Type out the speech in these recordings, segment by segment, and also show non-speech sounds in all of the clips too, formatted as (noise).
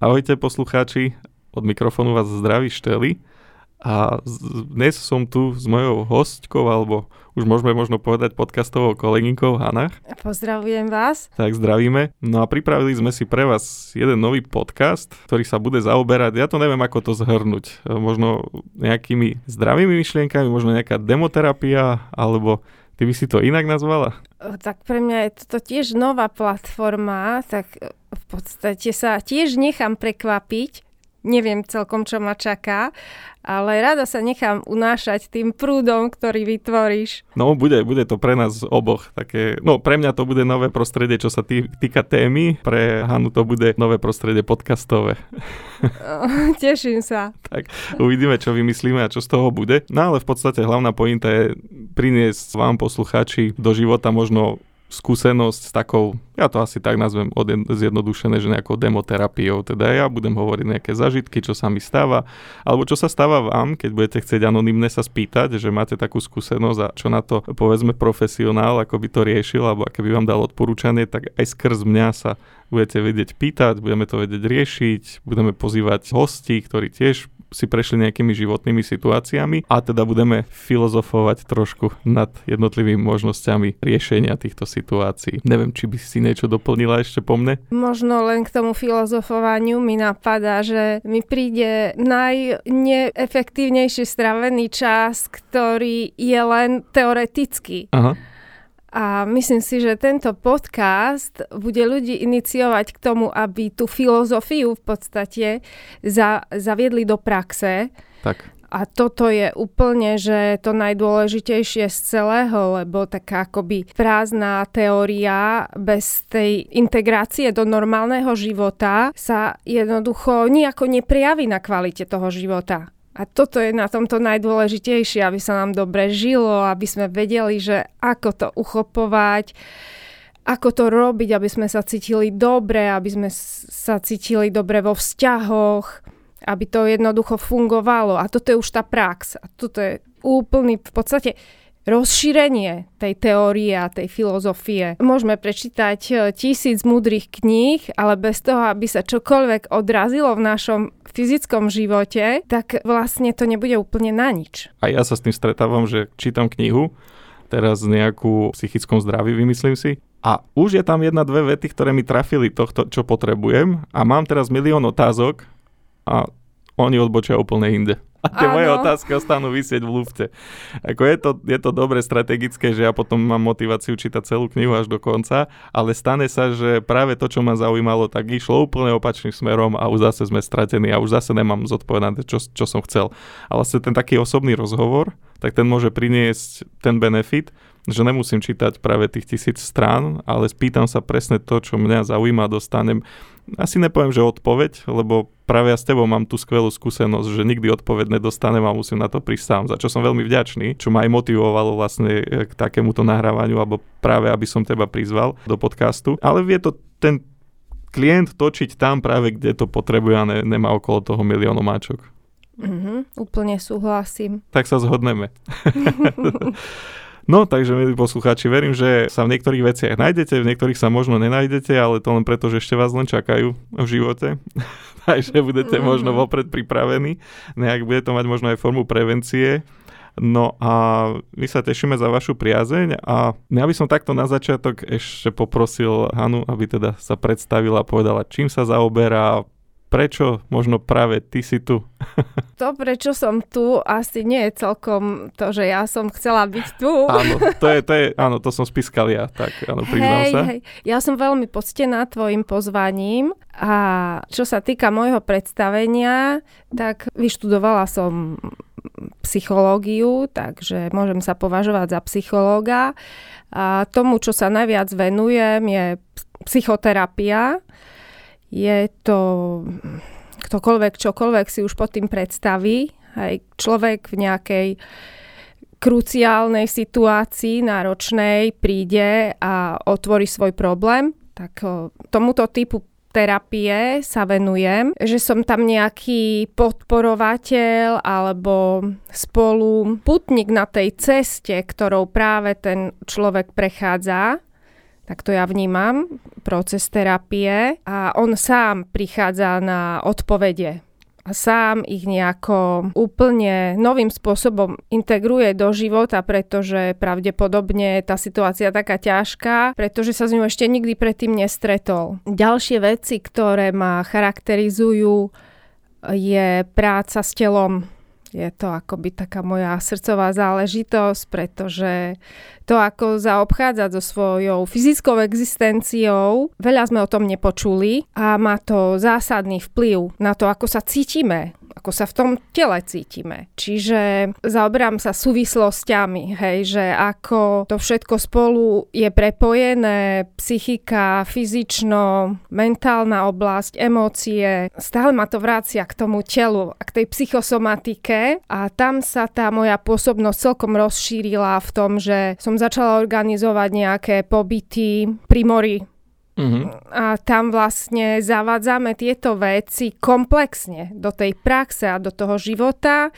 Ahojte poslucháči, od mikrofónu vás zdraví Šteli a dnes som tu s mojou hostkou, alebo už môžeme možno povedať podcastovou kolegynkou Hanach. Pozdravujem vás. Tak zdravíme. No a pripravili sme si pre vás jeden nový podcast, ktorý sa bude zaoberať, ja to neviem ako to zhrnúť, možno nejakými zdravými myšlienkami, možno nejaká demoterapia, alebo Ty by si to inak nazvala? Tak pre mňa je toto tiež nová platforma, tak v podstate sa tiež nechám prekvapiť. Neviem celkom, čo ma čaká, ale rada sa nechám unášať tým prúdom, ktorý vytvoríš. No, bude, bude to pre nás oboch také, no pre mňa to bude nové prostredie, čo sa tý, týka témy, pre Hanu to bude nové prostredie podcastové. (laughs) Teším sa. tak uvidíme, čo vymyslíme a čo z toho bude. No ale v podstate hlavná pointa je priniesť vám poslucháči do života možno skúsenosť s takou, ja to asi tak nazvem zjednodušené, že nejakou demoterapiou. Teda ja budem hovoriť nejaké zažitky, čo sa mi stáva, alebo čo sa stáva vám, keď budete chcieť anonymne sa spýtať, že máte takú skúsenosť a čo na to povedzme profesionál, ako by to riešil, alebo aké by vám dal odporúčanie, tak aj skrz mňa sa budete vedieť pýtať, budeme to vedieť riešiť, budeme pozývať hostí, ktorí tiež si prešli nejakými životnými situáciami a teda budeme filozofovať trošku nad jednotlivými možnosťami riešenia týchto situácií. Neviem, či by si niečo doplnila ešte po mne? Možno len k tomu filozofovaniu mi napadá, že mi príde najneefektívnejšie stravený čas, ktorý je len teoretický. Aha a myslím si, že tento podcast bude ľudí iniciovať k tomu, aby tú filozofiu v podstate za, zaviedli do praxe. Tak. A toto je úplne, že to najdôležitejšie z celého, lebo taká akoby prázdna teória bez tej integrácie do normálneho života sa jednoducho nejako neprijaví na kvalite toho života. A toto je na tomto najdôležitejšie, aby sa nám dobre žilo, aby sme vedeli, že ako to uchopovať, ako to robiť, aby sme sa cítili dobre, aby sme sa cítili dobre vo vzťahoch, aby to jednoducho fungovalo. A toto je už tá prax. A toto je úplný, v podstate rozšírenie tej teórie a tej filozofie. Môžeme prečítať e, tisíc múdrych kníh, ale bez toho, aby sa čokoľvek odrazilo v našom fyzickom živote, tak vlastne to nebude úplne na nič. A ja sa s tým stretávam, že čítam knihu, teraz nejakú psychickom zdraví, vymyslím si, a už je tam jedna, dve vety, ktoré mi trafili tohto, čo potrebujem a mám teraz milión otázok a oni odbočia úplne inde a tie Áno. moje otázky ostanú vysieť v lufte. Ako je to, je to dobre strategické, že ja potom mám motiváciu čítať celú knihu až do konca, ale stane sa, že práve to, čo ma zaujímalo, tak išlo úplne opačným smerom a už zase sme stratení a už zase nemám zodpovedané, čo, čo som chcel. A vlastne ten taký osobný rozhovor, tak ten môže priniesť ten benefit, že nemusím čítať práve tých tisíc strán, ale spýtam sa presne to, čo mňa zaujíma, dostanem asi nepoviem, že odpoveď, lebo práve ja s tebou mám tú skvelú skúsenosť, že nikdy odpoveď nedostanem a musím na to prísť sám, za čo som veľmi vďačný, čo ma aj motivovalo vlastne k takémuto nahrávaniu, alebo práve aby som teba prizval do podcastu. Ale vie to ten klient točiť tam práve, kde to potrebuje a ne, nemá okolo toho miliónu máčok. Mm-hmm, úplne súhlasím. Tak sa zhodneme. (laughs) No, takže milí poslucháči, verím, že sa v niektorých veciach nájdete, v niektorých sa možno nenájdete, ale to len preto, že ešte vás len čakajú v živote. (laughs) takže budete mm. možno vopred pripravení. Nejak bude to mať možno aj formu prevencie. No a my sa tešíme za vašu priazeň a ja by som takto na začiatok ešte poprosil Hanu, aby teda sa predstavila a povedala, čím sa zaoberá, prečo možno práve ty si tu? (laughs) to, prečo som tu, asi nie je celkom to, že ja som chcela byť tu. áno, to je, to je, (laughs) áno, to som spískal ja, tak áno, priznám hej, sa. Hej, ja som veľmi poctená tvojim pozvaním a čo sa týka môjho predstavenia, tak vyštudovala som psychológiu, takže môžem sa považovať za psychológa. A tomu, čo sa najviac venujem, je psychoterapia je to ktokoľvek, čokoľvek si už pod tým predstaví, aj človek v nejakej kruciálnej situácii, náročnej, príde a otvorí svoj problém, tak tomuto typu terapie sa venujem, že som tam nejaký podporovateľ alebo spolu putník na tej ceste, ktorou práve ten človek prechádza Tak to ja vnímam, proces terapie a on sám prichádza na odpovede a sám ich nejako úplne novým spôsobom integruje do života, pretože pravdepodobne tá situácia taká ťažká, pretože sa s ňou ešte nikdy predtým nestretol. Ďalšie veci, ktoré ma charakterizujú, je práca s telom je to akoby taká moja srdcová záležitosť, pretože to, ako zaobchádzať so svojou fyzickou existenciou, veľa sme o tom nepočuli a má to zásadný vplyv na to, ako sa cítime ako sa v tom tele cítime. Čiže zaoberám sa súvislosťami, hej, že ako to všetko spolu je prepojené, psychika, fyzično, mentálna oblasť, emócie, stále ma to vrácia k tomu telu a k tej psychosomatike a tam sa tá moja pôsobnosť celkom rozšírila v tom, že som začala organizovať nejaké pobyty pri mori Uh-huh. A tam vlastne zavádzame tieto veci komplexne do tej praxe a do toho života.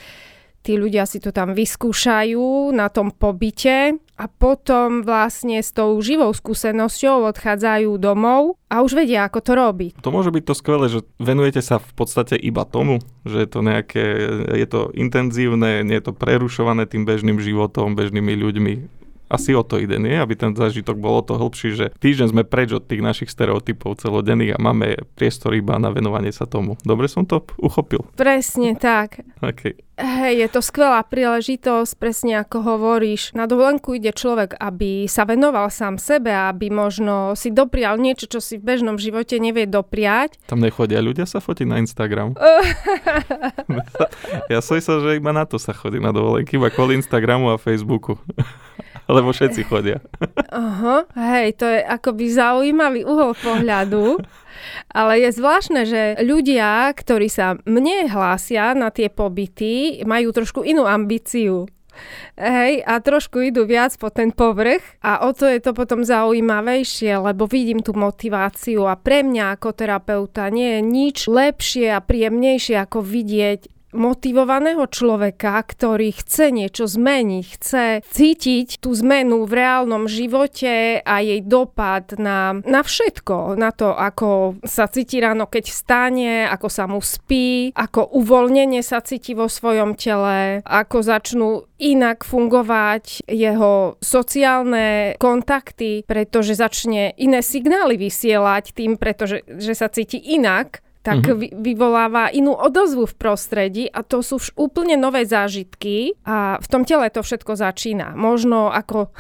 Tí ľudia si to tam vyskúšajú na tom pobyte a potom vlastne s tou živou skúsenosťou odchádzajú domov a už vedia, ako to robiť. To môže byť to skvelé, že venujete sa v podstate iba tomu, že je to nejaké, je to intenzívne, nie je to prerušované tým bežným životom, bežnými ľuďmi asi o to ide, nie? Aby ten zážitok bol o to hĺbší, že týždeň sme preč od tých našich stereotypov celodenných a máme priestor iba na venovanie sa tomu. Dobre som to uchopil? Presne tak. Okay. Hej, je to skvelá príležitosť, presne ako hovoríš. Na dovolenku ide človek, aby sa venoval sám sebe, aby možno si doprial niečo, čo si v bežnom živote nevie dopriať. Tam nechodia ľudia sa fotiť na Instagram. (laughs) ja som myslel, že iba na to sa chodí na dovolenky, iba kvôli Instagramu a Facebooku lebo všetci chodia. Aha, hej, to je akoby zaujímavý uhol pohľadu. Ale je zvláštne, že ľudia, ktorí sa mne hlásia na tie pobyty, majú trošku inú ambíciu. Hej, a trošku idú viac po ten povrch a o to je to potom zaujímavejšie, lebo vidím tú motiváciu a pre mňa ako terapeuta nie je nič lepšie a príjemnejšie ako vidieť motivovaného človeka, ktorý chce niečo zmeniť, chce cítiť tú zmenu v reálnom živote a jej dopad na, na všetko. Na to, ako sa cíti ráno, keď vstane, ako sa mu spí, ako uvoľnenie sa cíti vo svojom tele, ako začnú inak fungovať jeho sociálne kontakty, pretože začne iné signály vysielať tým, pretože že sa cíti inak tak mm-hmm. vyvoláva inú odozvu v prostredí a to sú už úplne nové zážitky a v tom tele to všetko začína. Možno ako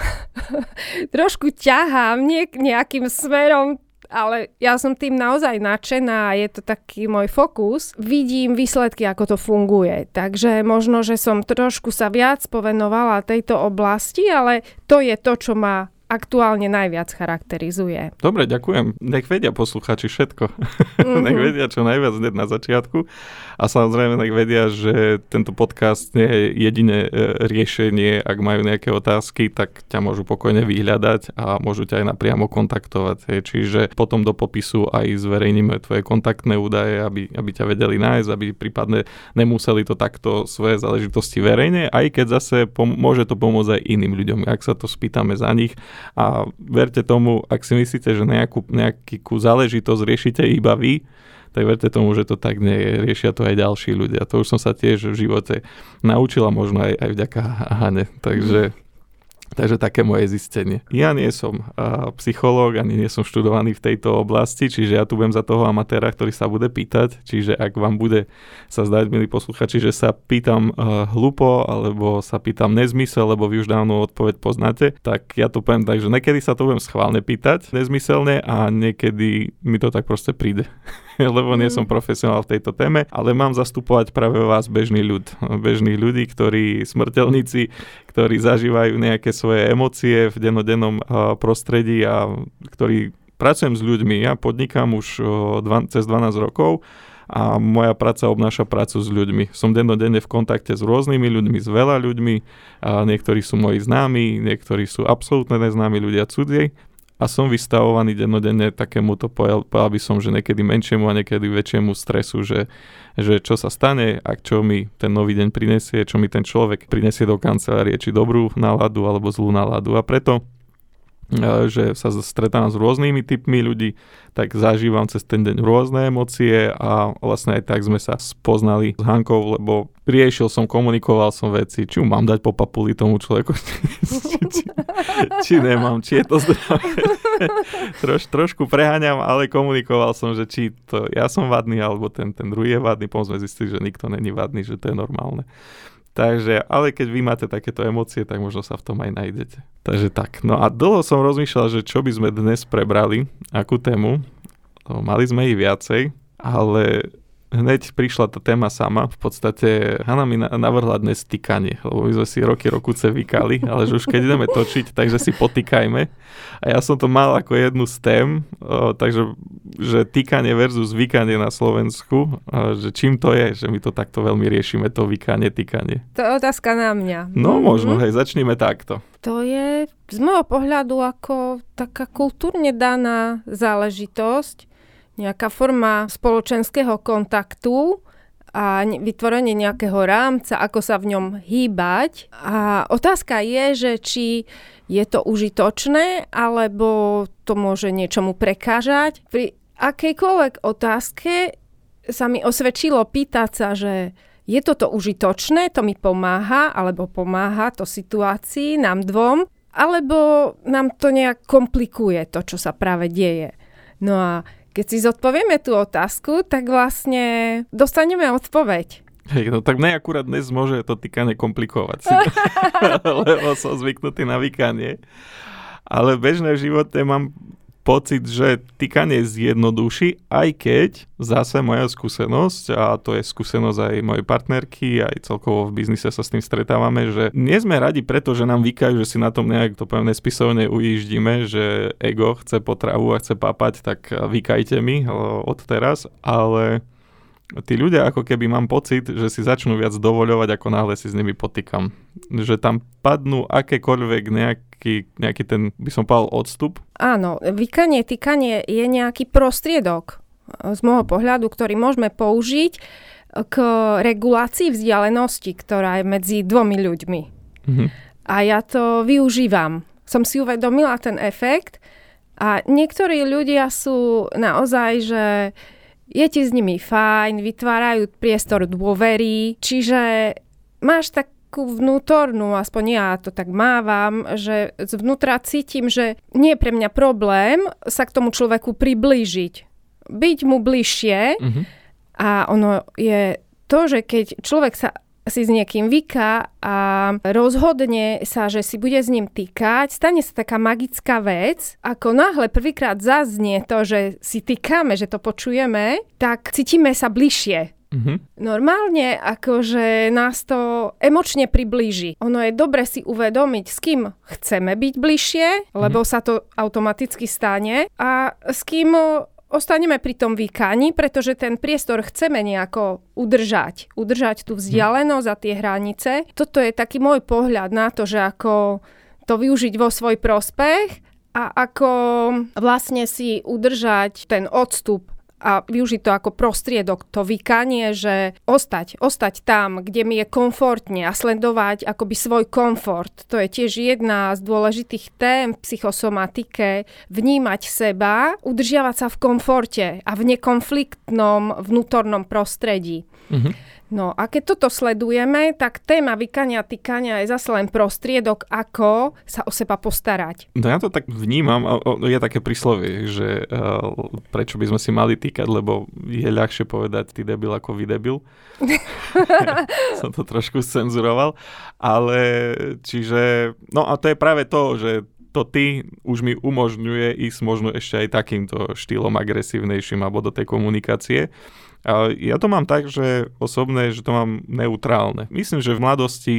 (laughs) trošku ťahám niek- nejakým smerom ale ja som tým naozaj nadšená a je to taký môj fokus. Vidím výsledky, ako to funguje. Takže možno, že som trošku sa viac povenovala tejto oblasti, ale to je to, čo ma aktuálne najviac charakterizuje. Dobre, ďakujem. Nech vedia posluchači všetko. Mm-hmm. (laughs) nech vedia čo najviac hneď na začiatku. A samozrejme nech vedia, že tento podcast nie je jediné e, riešenie. Ak majú nejaké otázky, tak ťa môžu pokojne vyhľadať a môžu ťa aj napriamo kontaktovať. Čiže potom do popisu aj zverejníme tvoje kontaktné údaje, aby, aby ťa vedeli nájsť, aby prípadne nemuseli to takto svoje záležitosti verejne, aj keď zase pom- môže to pomôcť aj iným ľuďom, ak sa to spýtame za nich a verte tomu, ak si myslíte, že nejakú, nejakú záležitosť riešite iba vy, tak verte tomu, že to tak nie je. Riešia to aj ďalší ľudia. To už som sa tiež v živote naučila možno aj, aj vďaka Hane. Takže Takže také moje zistenie. Ja nie som uh, psychológ, ani nie som študovaný v tejto oblasti, čiže ja tu budem za toho amatéra, ktorý sa bude pýtať. Čiže ak vám bude sa zdať, milí posluchači, že sa pýtam uh, hlupo, alebo sa pýtam nezmysel, lebo vy už dávno odpoveď poznáte, tak ja to poviem tak, že niekedy sa to budem schválne pýtať nezmyselne a niekedy mi to tak proste príde. (laughs) (laughs) lebo nie som mm. profesionál v tejto téme, ale mám zastupovať práve vás, bežný ľud. Bežných ľudí, ktorí, smrteľníci, ktorí zažívajú nejaké svoje emócie v denodennom prostredí a ktorí pracujem s ľuďmi. Ja podnikám už cez 12 rokov a moja práca obnáša prácu s ľuďmi. Som dennodenne v kontakte s rôznymi ľuďmi, s veľa ľuďmi, a niektorí sú moji známi, niektorí sú absolútne neznámi ľudia cudzie a som vystavovaný dennodenne takémuto, povedal, povedal by som, že niekedy menšiemu a niekedy väčšiemu stresu, že, že čo sa stane a čo mi ten nový deň prinesie, čo mi ten človek prinesie do kancelárie, či dobrú náladu alebo zlú náladu. A preto že sa stretávam s rôznymi typmi ľudí, tak zažívam cez ten deň rôzne emócie a vlastne aj tak sme sa spoznali s Hankou, lebo riešil som, komunikoval som veci, či ju mám dať po papuli tomu človeku, (laughs) či, či, či nemám, či je to zdravé. (laughs) Troš, trošku preháňam, ale komunikoval som, že či to ja som vadný, alebo ten, ten druhý je vadný, potom sme zistili, že nikto není vadný, že to je normálne. Takže, ale keď vy máte takéto emócie, tak možno sa v tom aj nájdete. Takže tak. No a dlho som rozmýšľal, že čo by sme dnes prebrali, akú tému. Mali sme ich viacej, ale hneď prišla tá téma sama. V podstate Hanna mi navrhla dnes týkanie, lebo my sme si roky rokuce vykali, ale že už keď ideme točiť, takže si potýkajme. A ja som to mal ako jednu z tém, o, takže že týkanie versus vykanie na Slovensku, o, že čím to je, že my to takto veľmi riešime, to vykanie, týkanie. To je otázka na mňa. No možno, mm-hmm. hej, začníme takto. To je z môjho pohľadu ako taká kultúrne daná záležitosť, nejaká forma spoločenského kontaktu a vytvorenie nejakého rámca, ako sa v ňom hýbať. A otázka je, že či je to užitočné, alebo to môže niečomu prekážať. Pri akejkoľvek otázke sa mi osvedčilo pýtať sa, že je toto užitočné, to mi pomáha, alebo pomáha to situácii, nám dvom, alebo nám to nejak komplikuje to, čo sa práve deje. No a keď si zodpovieme tú otázku, tak vlastne dostaneme odpoveď. Hej, no tak mne akurát dnes môže to týkanie komplikovať (laughs) (laughs) lebo som zvyknutý na vykanie. Ale v bežnej živote mám pocit, že týkanie zjednoduší, aj keď zase moja skúsenosť, a to je skúsenosť aj mojej partnerky, aj celkovo v biznise sa s tým stretávame, že nie sme radi preto, že nám vykajú, že si na tom nejak to poviem nespisovne ujíždime, že ego chce potravu a chce papať, tak vykajte mi od teraz, ale tí ľudia ako keby mám pocit, že si začnú viac dovoľovať, ako náhle si s nimi potýkam. Že tam padnú akékoľvek nejaký, nejaký ten, by som povedal, odstup. Áno, vykanie, týkanie je nejaký prostriedok z môjho pohľadu, ktorý môžeme použiť k regulácii vzdialenosti, ktorá je medzi dvomi ľuďmi. Mhm. A ja to využívam. Som si uvedomila ten efekt a niektorí ľudia sú naozaj, že je ti s nimi fajn, vytvárajú priestor dôvery, čiže máš takú vnútornú, aspoň ja to tak mávam, že zvnútra cítim, že nie je pre mňa problém sa k tomu človeku priblížiť. Byť mu bližšie mm-hmm. a ono je to, že keď človek sa si s niekým vyká a rozhodne sa, že si bude s ním týkať, stane sa taká magická vec, ako náhle prvýkrát zaznie to, že si týkame, že to počujeme, tak cítime sa bližšie. Mm-hmm. Normálne akože nás to emočne priblíži. Ono je dobre si uvedomiť, s kým chceme byť bližšie, lebo mm-hmm. sa to automaticky stane a s kým ostaneme pri tom výkani, pretože ten priestor chceme nejako udržať. Udržať tú vzdialenosť a tie hranice. Toto je taký môj pohľad na to, že ako to využiť vo svoj prospech a ako vlastne si udržať ten odstup a využiť to ako prostriedok, to vykanie, že ostať, ostať tam, kde mi je komfortne a sledovať akoby svoj komfort. To je tiež jedna z dôležitých tém v psychosomatike, vnímať seba, udržiavať sa v komforte a v nekonfliktnom vnútornom prostredí. Mm-hmm. No a keď toto sledujeme, tak téma vykania týkania je zase len prostriedok, ako sa o seba postarať. No ja to tak vnímam, je také príslovie, že uh, prečo by sme si mali týkať, lebo je ľahšie povedať ty debil ako vy debil. (laughs) (laughs) Som to trošku cenzuroval, ale čiže, no a to je práve to, že to ty už mi umožňuje ísť možno ešte aj takýmto štýlom agresívnejším alebo do tej komunikácie. A ja to mám tak, že osobné, že to mám neutrálne. Myslím, že v mladosti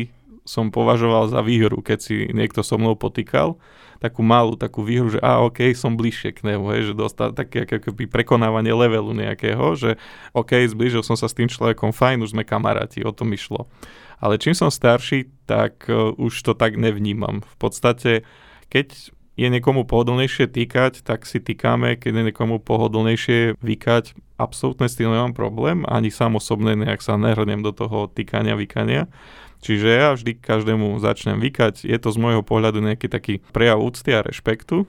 som považoval za výhru, keď si niekto so mnou potýkal, takú malú, takú výhru, že a ok, som bližšie k nemu, hej, že dostal také akoby prekonávanie levelu nejakého, že ok, zbližil som sa s tým človekom, fajn, už sme kamaráti, o tom išlo. Ale čím som starší, tak uh, už to tak nevnímam. V podstate, keď je niekomu pohodlnejšie týkať, tak si týkame, keď je niekomu pohodlnejšie vykať, absolútne s tým nemám problém, ani sám osobne nejak sa nehrnem do toho týkania, vykania. Čiže ja vždy každému začnem vykať. Je to z môjho pohľadu nejaký taký prejav úcty a rešpektu.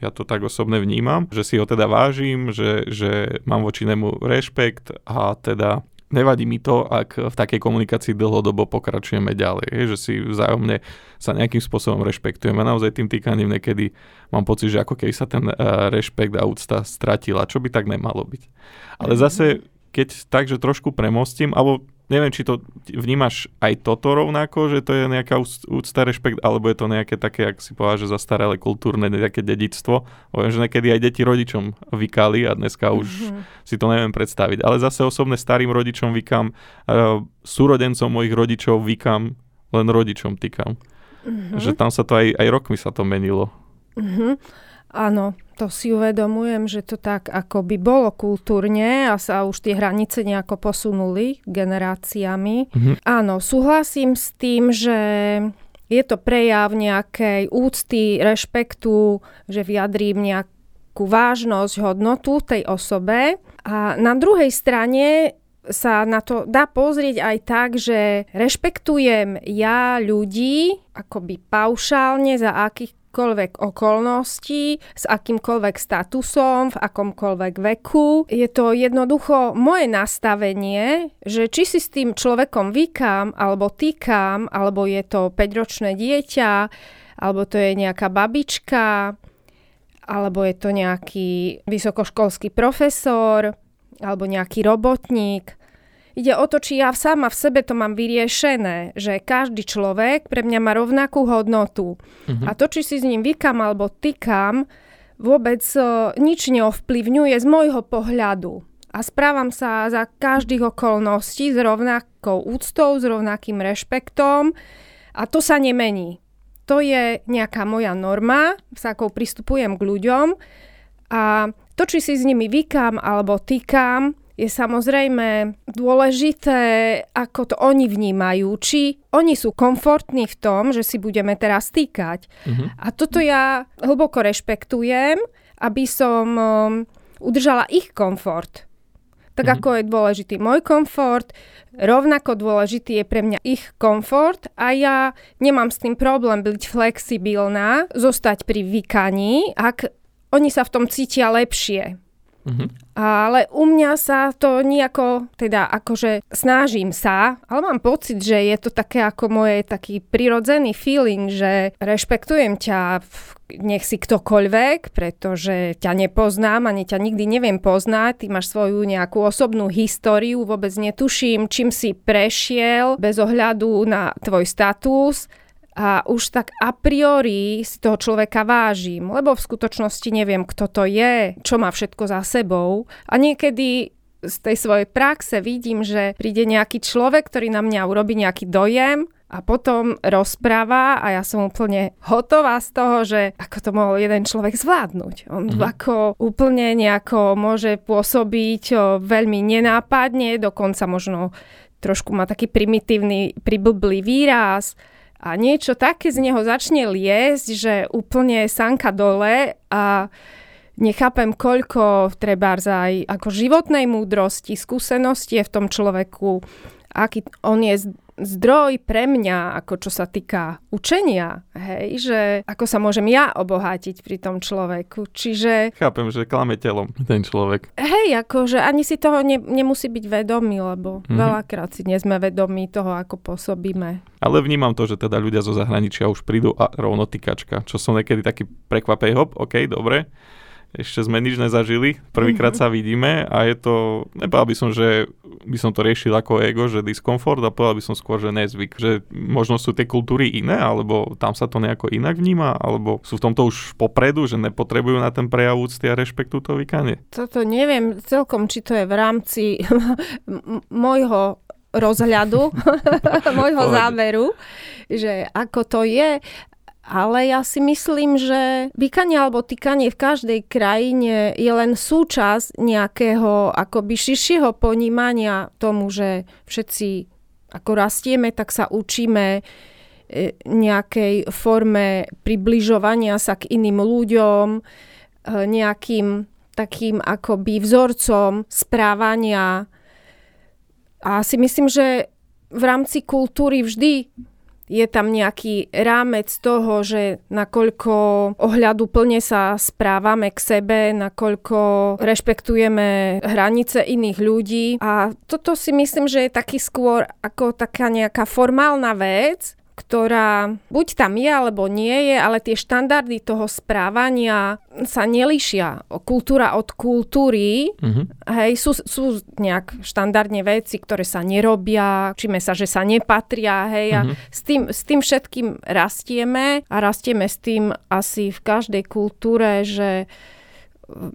Ja to tak osobne vnímam, že si ho teda vážim, že, že mám voči nemu rešpekt a teda nevadí mi to, ak v takej komunikácii dlhodobo pokračujeme ďalej, že si vzájomne sa nejakým spôsobom rešpektujeme. Naozaj tým týkaním niekedy mám pocit, že ako keby sa ten uh, rešpekt a úcta stratila, čo by tak nemalo byť. Ale zase, keď takže trošku premostím, alebo neviem, či to vnímaš aj toto rovnako, že to je nejaká úcta, rešpekt, alebo je to nejaké také, ak si povedal, že zastaralé kultúrne nejaké dedictvo. Viem, že niekedy aj deti rodičom vykali a dneska už mm-hmm. si to neviem predstaviť. Ale zase osobne starým rodičom vykam, uh, súrodencom mojich rodičov vykam, len rodičom týkam. Mm-hmm. Že tam sa to aj, aj rokmi sa to menilo. Mm-hmm. Áno, to si uvedomujem, že to tak ako by bolo kultúrne a sa už tie hranice nejako posunuli generáciami. Mm-hmm. Áno, súhlasím s tým, že je to prejav nejakej úcty, rešpektu, že vyjadrím nejakú vážnosť, hodnotu tej osobe. A na druhej strane sa na to dá pozrieť aj tak, že rešpektujem ja ľudí akoby paušálne za akých akýchkoľvek okolností, s akýmkoľvek statusom, v akomkoľvek veku. Je to jednoducho moje nastavenie, že či si s tým človekom vykám, alebo týkam, alebo je to 5-ročné dieťa, alebo to je nejaká babička, alebo je to nejaký vysokoškolský profesor, alebo nejaký robotník. Ide o to, či ja sama v sebe to mám vyriešené, že každý človek pre mňa má rovnakú hodnotu. Uh-huh. A to, či si s ním vykam alebo tykam, vôbec nič neovplyvňuje z môjho pohľadu. A správam sa za každých okolností s rovnakou úctou, s rovnakým rešpektom a to sa nemení. To je nejaká moja norma, s akou pristupujem k ľuďom a to, či si s nimi vykam alebo týkam, je samozrejme dôležité, ako to oni vnímajú. Či oni sú komfortní v tom, že si budeme teraz týkať. Uh-huh. A toto ja hlboko rešpektujem, aby som um, udržala ich komfort. Tak uh-huh. ako je dôležitý môj komfort, rovnako dôležitý je pre mňa ich komfort a ja nemám s tým problém byť flexibilná, zostať pri vykaní, ak oni sa v tom cítia lepšie. Uh-huh. Ale u mňa sa to nejako, teda akože snažím sa, ale mám pocit, že je to také ako moje taký prirodzený feeling, že rešpektujem ťa, nech si ktokoľvek, pretože ťa nepoznám, ani ťa nikdy neviem poznať, ty máš svoju nejakú osobnú históriu, vôbec netuším, čím si prešiel, bez ohľadu na tvoj status a už tak a priori si toho človeka vážim, lebo v skutočnosti neviem, kto to je, čo má všetko za sebou a niekedy z tej svojej praxe vidím, že príde nejaký človek, ktorý na mňa urobí nejaký dojem a potom rozpráva a ja som úplne hotová z toho, že ako to mohol jeden človek zvládnuť. On mm-hmm. ako úplne nejako môže pôsobiť veľmi nenápadne, dokonca možno trošku má taký primitívny, priblblý výraz a niečo také z neho začne liesť, že úplne sanka dole a nechápem, koľko treba aj ako životnej múdrosti, skúsenosti je v tom človeku, aký on je zdroj pre mňa, ako čo sa týka učenia, hej, že ako sa môžem ja obohatiť pri tom človeku, čiže... Chápem, že klame telom ten človek. Hej, akože ani si toho ne, nemusí byť vedomý, lebo mm-hmm. veľakrát si nie sme vedomí toho, ako pôsobíme. Ale vnímam to, že teda ľudia zo zahraničia už prídu a rovno tykačka, čo som niekedy taký prekvapej, hop, ok, dobre ešte sme nič nezažili, prvýkrát mm-hmm. sa vidíme a je to, nepovedal by som, že by som to riešil ako ego, že diskomfort a povedal by som skôr, že nezvyk, že možno sú tie kultúry iné, alebo tam sa to nejako inak vníma, alebo sú v tomto už popredu, že nepotrebujú na ten prejav úcty a rešpektu to vykanie. Toto neviem celkom, či to je v rámci (laughs) môjho rozhľadu, (laughs) môjho záveru, že ako to je ale ja si myslím, že vykanie alebo týkanie v každej krajine je len súčasť nejakého akoby širšieho ponímania tomu, že všetci ako rastieme, tak sa učíme e, nejakej forme približovania sa k iným ľuďom, e, nejakým takým akoby vzorcom správania. A si myslím, že v rámci kultúry vždy je tam nejaký rámec toho, že nakoľko ohľadu plne sa správame k sebe, nakoľko rešpektujeme hranice iných ľudí. A toto si myslím, že je taký skôr ako taká nejaká formálna vec, ktorá buď tam je alebo nie je, ale tie štandardy toho správania sa nelišia. Kultúra od kultúry, mm-hmm. hej, sú, sú nejak štandardne veci, ktoré sa nerobia, číme sa, že sa nepatria, hej, mm-hmm. a mhm. s tým, s tým všetkým rastieme a rastieme s tým asi v každej kultúre, že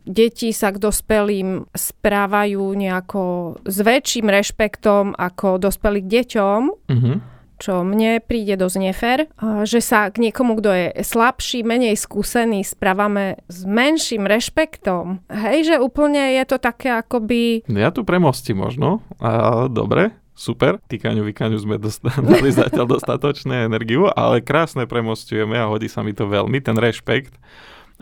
deti sa k dospelým správajú nejako s väčším rešpektom ako dospelí k deťom. Mm-hmm čo mne príde dosť nefer, že sa k niekomu, kto je slabší, menej skúsený, správame s menším rešpektom. Hej, že úplne je to také akoby... Ja tu premostím možno. A, dobre, super. Týkaňu, vykaňu sme dostali (laughs) zatiaľ dostatočné energiu, ale krásne premostujeme a hodí sa mi to veľmi, ten rešpekt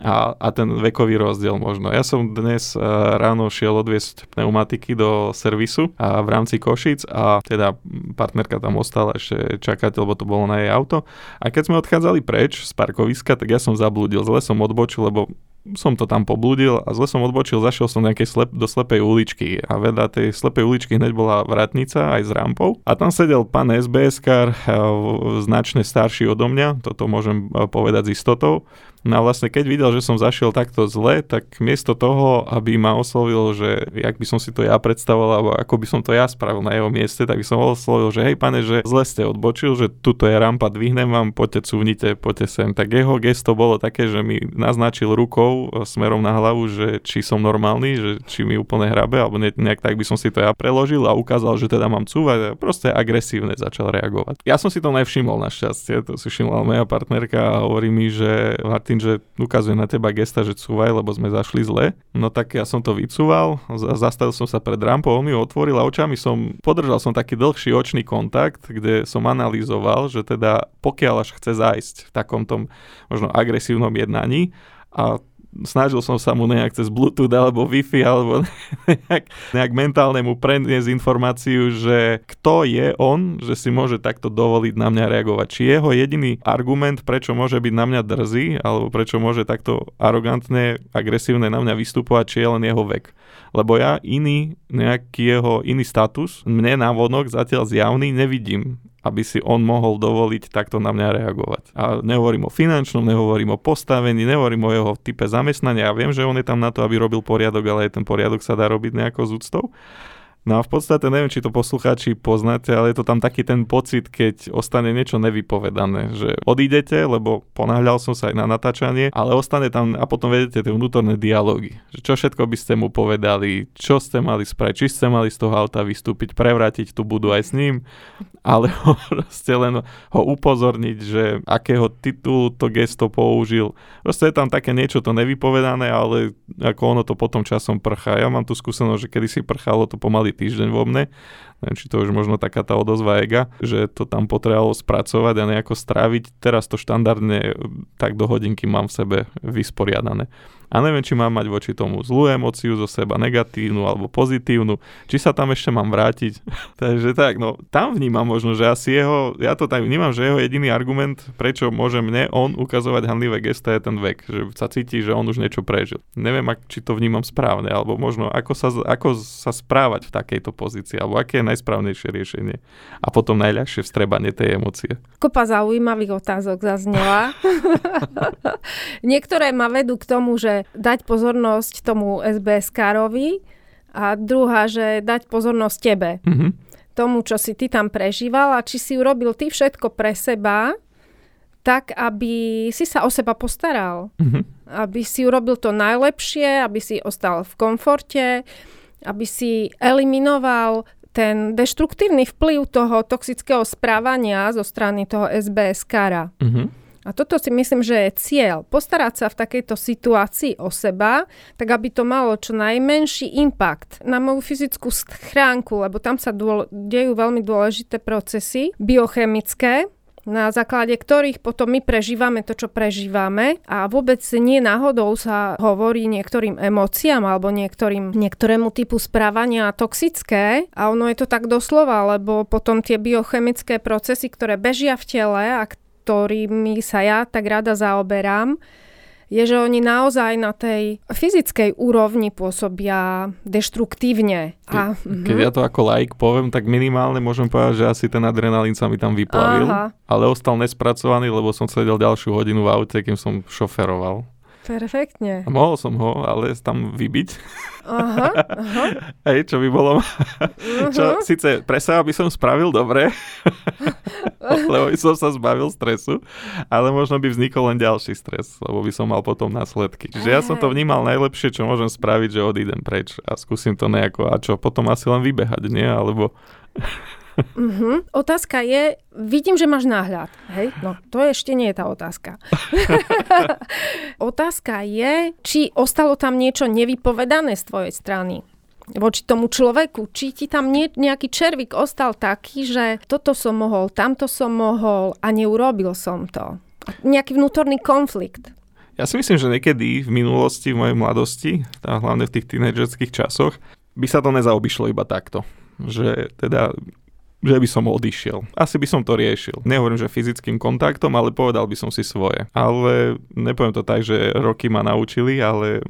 a, a ten vekový rozdiel možno. Ja som dnes uh, ráno šiel odviesť pneumatiky do servisu a v rámci Košic a teda partnerka tam ostala ešte čakať, lebo to bolo na jej auto. A keď sme odchádzali preč z parkoviska, tak ja som zablúdil, zle som odbočil, lebo som to tam poblúdil a zle som odbočil, zašiel som nejakej slep, do slepej uličky a vedľa tej slepej uličky hneď bola vratnica aj s rampou a tam sedel pán SBS-kár, značne starší odo mňa, toto môžem eh, povedať s istotou No a vlastne keď videl, že som zašiel takto zle, tak miesto toho, aby ma oslovil, že jak by som si to ja predstavoval, alebo ako by som to ja spravil na jeho mieste, tak by som oslovil, že hej pane, že zle ste odbočil, že tuto je rampa, dvihnem vám, poďte cuvnite, poďte sem. Tak jeho gesto bolo také, že mi naznačil rukou e, smerom na hlavu, že či som normálny, že či mi úplne hrabe, alebo nejak tak by som si to ja preložil a ukázal, že teda mám cúvať a proste agresívne začal reagovať. Ja som si to nevšimol našťastie, to si všimla moja partnerka a hovorí mi, že tým, že ukazuje na teba gesta, že cúvaj, lebo sme zašli zle. No tak ja som to vycúval, zastavil som sa pred rampou, on mi otvoril a očami som, podržal som taký dlhší očný kontakt, kde som analyzoval, že teda pokiaľ až chce zájsť v takom tom možno agresívnom jednaní a snažil som sa mu nejak cez Bluetooth alebo Wi-Fi alebo (laughs) nejak, nejak mentálne mu preniesť informáciu, že kto je on, že si môže takto dovoliť na mňa reagovať. Či jeho jediný argument, prečo môže byť na mňa drzý alebo prečo môže takto arogantne, agresívne na mňa vystupovať, či je len jeho vek. Lebo ja iný, nejaký jeho iný status, mne na vonok zatiaľ zjavný nevidím aby si on mohol dovoliť takto na mňa reagovať. A nehovorím o finančnom, nehovorím o postavení, nehovorím o jeho type zamestnania. Ja viem, že on je tam na to, aby robil poriadok, ale aj ten poriadok sa dá robiť nejako z úctou. No a v podstate neviem, či to poslucháči poznáte, ale je to tam taký ten pocit, keď ostane niečo nevypovedané, že odídete, lebo ponáhľal som sa aj na natáčanie, ale ostane tam a potom vedete tie vnútorné dialógy, že čo všetko by ste mu povedali, čo ste mali spraviť, či ste mali z toho auta vystúpiť, prevrátiť tu budú aj s ním, (laughs) ale proste len ho upozorniť, že akého titulu to gesto použil. Proste je tam také niečo to nevypovedané, ale ako ono to potom časom prchá. Ja mám tu skúsenosť, že kedy si prchalo to pomaly celý týždeň vo mne. Neviem, či to už možno taká tá odozva ega, že to tam potrebovalo spracovať a nejako stráviť. Teraz to štandardne tak do hodinky mám v sebe vysporiadané a neviem, či mám mať voči tomu zlú emóciu zo seba, negatívnu alebo pozitívnu, či sa tam ešte mám vrátiť. (laughs) Takže tak, no tam vnímam možno, že asi jeho, ja to tak vnímam, že jeho jediný argument, prečo môže mne on ukazovať handlivé gesta je ten vek, že sa cíti, že on už niečo prežil. Neviem, ak, či to vnímam správne, alebo možno ako sa, ako sa správať v takejto pozícii, alebo aké je najsprávnejšie riešenie. A potom najľahšie vstrebanie tej emócie. Kopa zaujímavých otázok zaznela. (laughs) Niektoré ma vedú k tomu, že dať pozornosť tomu SBS-károvi a druhá, že dať pozornosť tebe. Mm-hmm. Tomu, čo si ty tam prežíval a či si urobil ty všetko pre seba, tak, aby si sa o seba postaral. Mm-hmm. Aby si urobil to najlepšie, aby si ostal v komforte, aby si eliminoval ten deštruktívny vplyv toho toxického správania zo strany toho SBS kara. Mm-hmm. A toto si myslím, že je cieľ. Postarať sa v takejto situácii o seba, tak aby to malo čo najmenší impact na moju fyzickú schránku, lebo tam sa dôle, dejú veľmi dôležité procesy biochemické, na základe ktorých potom my prežívame to, čo prežívame a vôbec nie náhodou sa hovorí niektorým emóciám alebo niektorým, niektorému typu správania toxické a ono je to tak doslova, lebo potom tie biochemické procesy, ktoré bežia v tele a ktorými sa ja tak rada zaoberám, je, že oni naozaj na tej fyzickej úrovni pôsobia deštruktívne. A, Ke, keď ja to ako like poviem, tak minimálne môžem povedať, že asi ten adrenalín sa mi tam vyplavil, Aha. ale ostal nespracovaný, lebo som sedel ďalšiu hodinu v aute, kým som šoferoval. Perfektne. A mohol som ho, ale tam vybiť. Aha, aha. (laughs) Hej, čo by bolo... Uh-huh. Čo, síce pre seba by som spravil dobre, (laughs) (laughs) lebo by som sa zbavil stresu, ale možno by vznikol len ďalší stres, lebo by som mal potom následky. Čiže ja som to vnímal najlepšie, čo môžem spraviť, že odídem preč a skúsim to nejako, a čo, potom asi len vybehať, nie? Alebo... Uh-huh. (laughs) Otázka je, vidím, že máš náhľad. Hej? No, to ešte nie je tá otázka. (laughs) otázka je, či ostalo tam niečo nevypovedané z tvojej strany voči tomu človeku, či ti tam nie, nejaký červík ostal taký, že toto som mohol, tamto som mohol a neurobil som to. Nejaký vnútorný konflikt. Ja si myslím, že niekedy v minulosti, v mojej mladosti, a hlavne v tých tínedžerských časoch, by sa to nezaobišlo iba takto. Že teda že by som odišiel. Asi by som to riešil. Nehovorím, že fyzickým kontaktom, ale povedal by som si svoje. Ale nepoviem to tak, že roky ma naučili, ale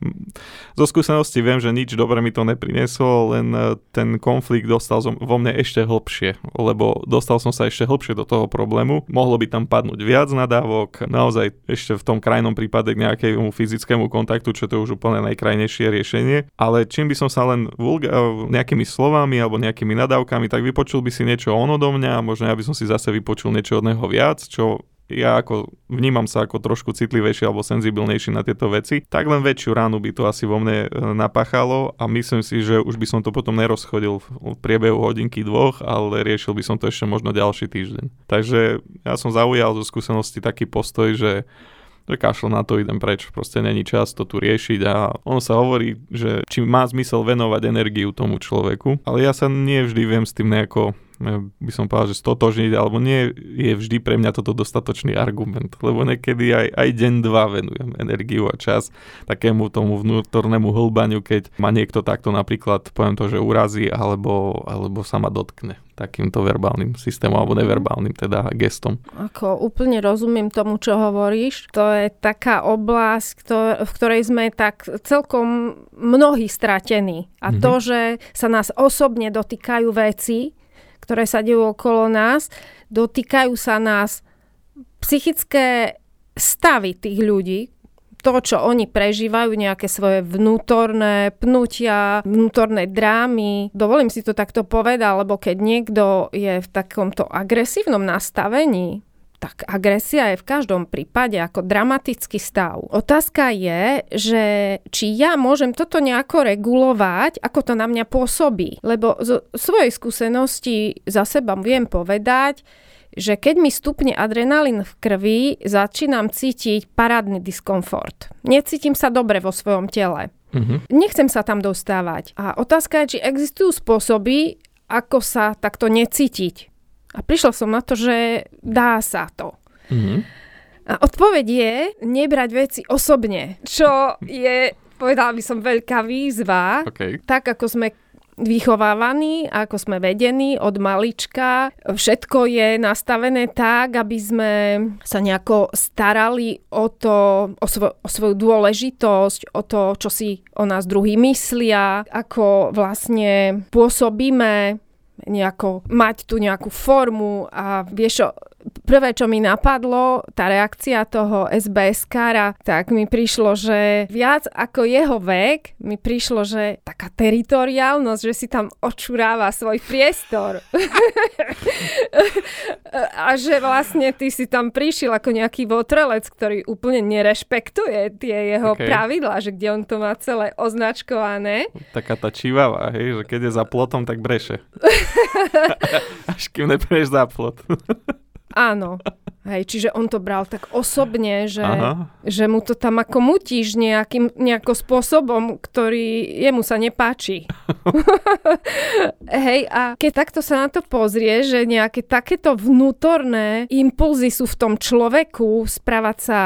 zo skúsenosti viem, že nič dobre mi to neprineslo, len e, ten konflikt dostal vo mne ešte hlbšie, lebo dostal som sa ešte hlbšie do toho problému. Mohlo by tam padnúť viac nadávok, naozaj ešte v tom krajnom prípade k nejakému fyzickému kontaktu, čo to je už úplne najkrajnejšie riešenie. Ale čím by som sa len vulga- nejakými slovami alebo nejakými nadávkami, tak vypočul by si niečo niečo on odo mňa, možno ja by som si zase vypočul niečo od neho viac, čo ja ako vnímam sa ako trošku citlivejší alebo senzibilnejší na tieto veci, tak len väčšiu ránu by to asi vo mne e, napáchalo a myslím si, že už by som to potom nerozchodil v priebehu hodinky dvoch, ale riešil by som to ešte možno ďalší týždeň. Takže ja som zaujal zo skúsenosti taký postoj, že že kašlo na to, idem preč, proste není čas to tu riešiť a on sa hovorí, že či má zmysel venovať energiu tomu človeku, ale ja sa nie vždy viem s tým nejako by som povedal, že stotožniť, alebo nie je vždy pre mňa toto dostatočný argument, lebo niekedy aj, aj deň, dva venujem energiu a čas takému tomu vnútornému hlbaniu, keď ma niekto takto napríklad, poviem to, že urazí, alebo, alebo sa ma dotkne takýmto verbálnym systémom alebo neverbálnym teda gestom. Ako úplne rozumiem tomu, čo hovoríš. To je taká oblasť, v ktorej sme tak celkom mnohí stratení. A mm-hmm. to, že sa nás osobne dotýkajú veci, ktoré sa dejú okolo nás, dotýkajú sa nás psychické stavy tých ľudí, to, čo oni prežívajú, nejaké svoje vnútorné pnutia, vnútorné drámy. Dovolím si to takto povedať, lebo keď niekto je v takomto agresívnom nastavení, tak agresia je v každom prípade ako dramatický stav. Otázka je, že či ja môžem toto nejako regulovať, ako to na mňa pôsobí. Lebo zo svojej skúsenosti za seba viem povedať, že keď mi stupne adrenalín v krvi, začínam cítiť parádny diskomfort. Necítim sa dobre vo svojom tele. Uh-huh. Nechcem sa tam dostávať. A otázka je, či existujú spôsoby, ako sa takto necítiť. A prišla som na to, že dá sa to. Mm-hmm. A odpoveď je nebrať veci osobne, čo je, povedala by som, veľká výzva. Okay. Tak ako sme vychovávaní, ako sme vedení od malička. Všetko je nastavené tak, aby sme sa nejako starali o to, o, svo, o svoju dôležitosť, o to, čo si o nás druhý myslia, ako vlastne pôsobíme nejako mať tú nejakú formu a vieš čo, prvé, čo mi napadlo, tá reakcia toho SBS-kára, tak mi prišlo, že viac ako jeho vek, mi prišlo, že taká teritoriálnosť, že si tam očuráva svoj priestor. (laughs) a že vlastne ty si tam prišiel ako nejaký votrelec, ktorý úplne nerešpektuje tie jeho okay. pravidlá, že kde on to má celé označkované. Taká tá čivava, hej, že keď je za plotom, tak breše. (laughs) Až kým nepreješ za plot. Áno. Hej, čiže on to bral tak osobne, že, že mu to tam ako mutíš nejakým nejako spôsobom, ktorý jemu sa nepáči. (laughs) Hej, a keď takto sa na to pozrie, že nejaké takéto vnútorné impulzy sú v tom človeku správať sa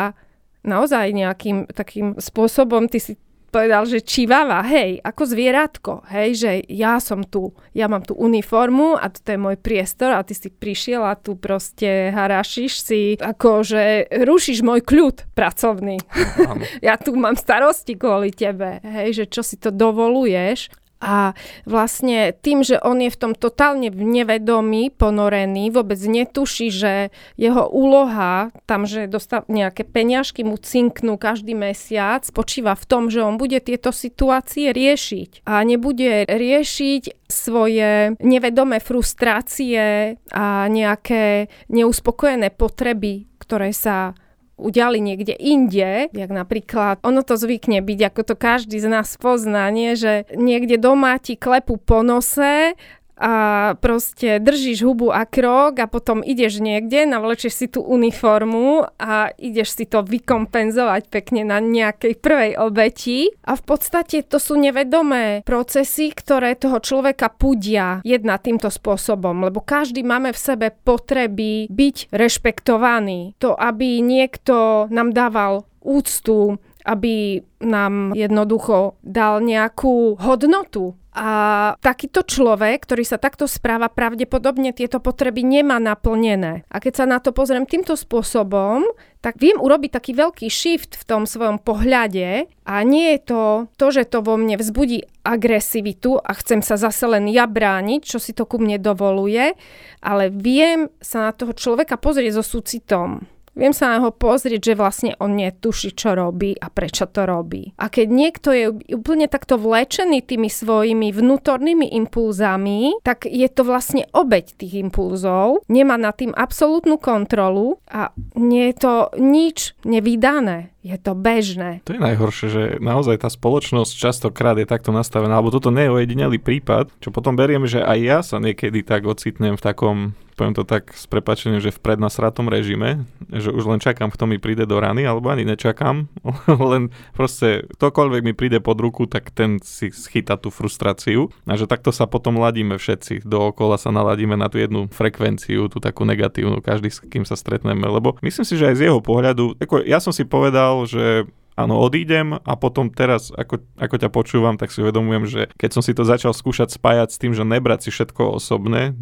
naozaj nejakým takým spôsobom, ty si povedal, že čivava, hej, ako zvieratko, hej, že ja som tu, ja mám tu uniformu a to je môj priestor a ty si prišiel a tu proste harašiš si, ako že rušíš môj kľud pracovný. (laughs) ja tu mám starosti kvôli tebe, hej, že čo si to dovoluješ a vlastne tým, že on je v tom totálne nevedomý, ponorený, vôbec netuší, že jeho úloha, tam, že dostal nejaké peňažky mu cinknú každý mesiac, spočíva v tom, že on bude tieto situácie riešiť. A nebude riešiť svoje nevedomé frustrácie a nejaké neuspokojené potreby, ktoré sa udiali niekde inde, jak napríklad, ono to zvykne byť, ako to každý z nás pozná, nie? že niekde doma ti klepu po nose a proste držíš hubu a krok a potom ideš niekde, navlečieš si tú uniformu a ideš si to vykompenzovať pekne na nejakej prvej obeti. A v podstate to sú nevedomé procesy, ktoré toho človeka pudia jedna týmto spôsobom, lebo každý máme v sebe potreby byť rešpektovaný. To, aby niekto nám dával úctu, aby nám jednoducho dal nejakú hodnotu. A takýto človek, ktorý sa takto správa, pravdepodobne tieto potreby nemá naplnené. A keď sa na to pozriem týmto spôsobom, tak viem urobiť taký veľký shift v tom svojom pohľade a nie je to to, že to vo mne vzbudí agresivitu a chcem sa zase len ja brániť, čo si to ku mne dovoluje, ale viem sa na toho človeka pozrieť so súcitom Viem sa na ho pozrieť, že vlastne on netuší, čo robí a prečo to robí. A keď niekto je úplne takto vlečený tými svojimi vnútornými impulzami, tak je to vlastne obeď tých impulzov, nemá nad tým absolútnu kontrolu a nie je to nič nevydané je to bežné. To je najhoršie, že naozaj tá spoločnosť častokrát je takto nastavená, alebo toto nie je ojedinelý prípad, čo potom beriem, že aj ja sa niekedy tak ocitnem v takom poviem to tak s prepačením, že v prednasratom režime, že už len čakám, kto mi príde do rany, alebo ani nečakám, (laughs) len proste ktokoľvek mi príde pod ruku, tak ten si schyta tú frustráciu. A že takto sa potom ladíme všetci, dookola sa naladíme na tú jednu frekvenciu, tú takú negatívnu, každý s kým sa stretneme, lebo myslím si, že aj z jeho pohľadu, ako ja som si povedal, že áno, odídem a potom teraz, ako, ako ťa počúvam, tak si uvedomujem, že keď som si to začal skúšať spájať s tým, že nebrať si všetko osobné,